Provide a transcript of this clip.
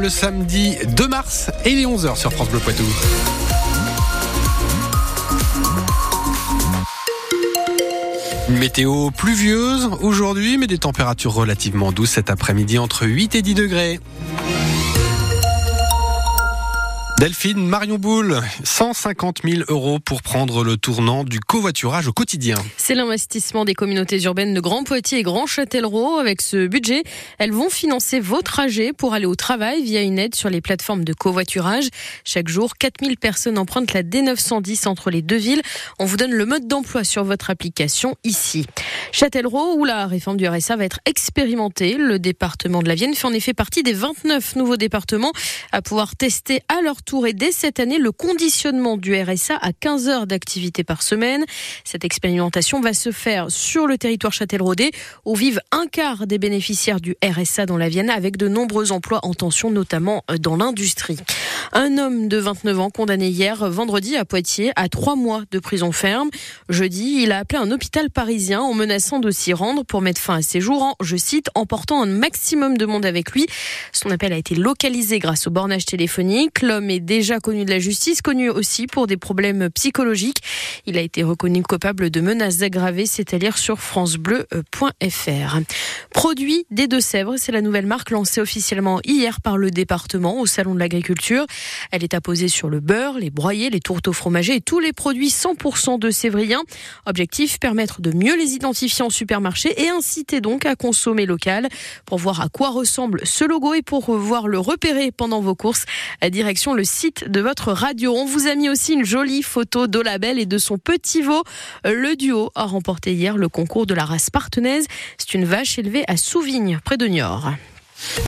le samedi 2 mars et il est 11h sur France Bleu Poitou. Une météo pluvieuse aujourd'hui, mais des températures relativement douces cet après-midi entre 8 et 10 degrés. Delphine Marion Boule, 150 000 euros pour prendre le tournant du covoiturage au quotidien. C'est l'investissement des communautés urbaines de Grand Poitiers et Grand Châtellerault. Avec ce budget, elles vont financer vos trajets pour aller au travail via une aide sur les plateformes de covoiturage. Chaque jour, 4000 personnes empruntent la D910 entre les deux villes. On vous donne le mode d'emploi sur votre application ici. Châtellerault, où la réforme du RSA va être expérimentée. Le département de la Vienne fait en effet partie des 29 nouveaux départements à pouvoir tester à leur tour et dès cette année le conditionnement du RSA à 15 heures d'activité par semaine. Cette expérimentation va se faire sur le territoire châtelleraudais où vivent un quart des bénéficiaires du RSA dans la Vienne avec de nombreux emplois en tension notamment dans l'industrie. Un homme de 29 ans condamné hier vendredi à Poitiers à trois mois de prison ferme. Jeudi, il a appelé un hôpital parisien en menaçant de s'y rendre pour mettre fin à ses jours en, je cite, emportant un maximum de monde avec lui. Son appel a été localisé grâce au bornage téléphonique. L'homme est déjà connu de la justice, connu aussi pour des problèmes psychologiques. Il a été reconnu coupable de menaces aggravées, c'est à dire sur francebleu.fr. Produit des Deux-Sèvres, c'est la nouvelle marque lancée officiellement hier par le département au Salon de l'Agriculture. Elle est apposée sur le beurre, les broyés, les tourteaux fromagers et tous les produits 100% de Sévrien. Objectif, permettre de mieux les identifier en supermarché et inciter donc à consommer local. Pour voir à quoi ressemble ce logo et pour voir le repérer pendant vos courses, direction le site de votre radio. On vous a mis aussi une jolie photo d'Olabelle et de son petit veau. Le duo a remporté hier le concours de la race partenaise. C'est une vache élevée à Souvignes, près de Niort.